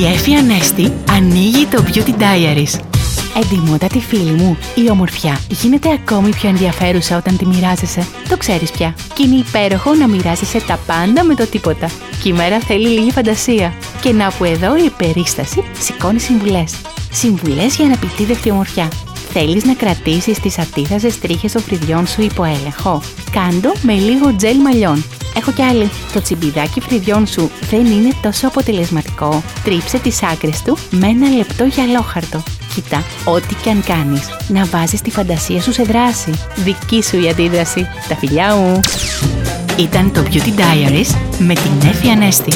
Η Εφη Ανέστη ανοίγει το Beauty Diaries. Εντυμότατη φίλη μου, η ομορφιά γίνεται ακόμη πιο ενδιαφέρουσα όταν τη μοιράζεσαι. Το ξέρεις πια. Και είναι υπέροχο να μοιράζεσαι τα πάντα με το τίποτα. Και η μέρα θέλει λίγη φαντασία. Και να που εδώ η περίσταση σηκώνει συμβουλές. Συμβουλές για αναπητήδευτη ομορφιά. Θέλεις να κρατήσεις τις ατίθαζες τρίχες των φρυδιών σου υπό έλεγχο; Κάντο με λίγο τζέλ μαλλιών. Έχω κι άλλη. Το τσιμπιδάκι φρυδιών σου δεν είναι τόσο αποτελεσματικό. Τρίψε τις άκρες του με ένα λεπτό γυαλόχαρτο. Κοίτα, ό,τι και αν κάνεις, να βάζεις τη φαντασία σου σε δράση. Δική σου η αντίδραση. Τα φιλιά μου! Ήταν το Beauty Diaries με την Εφη Ανέστη.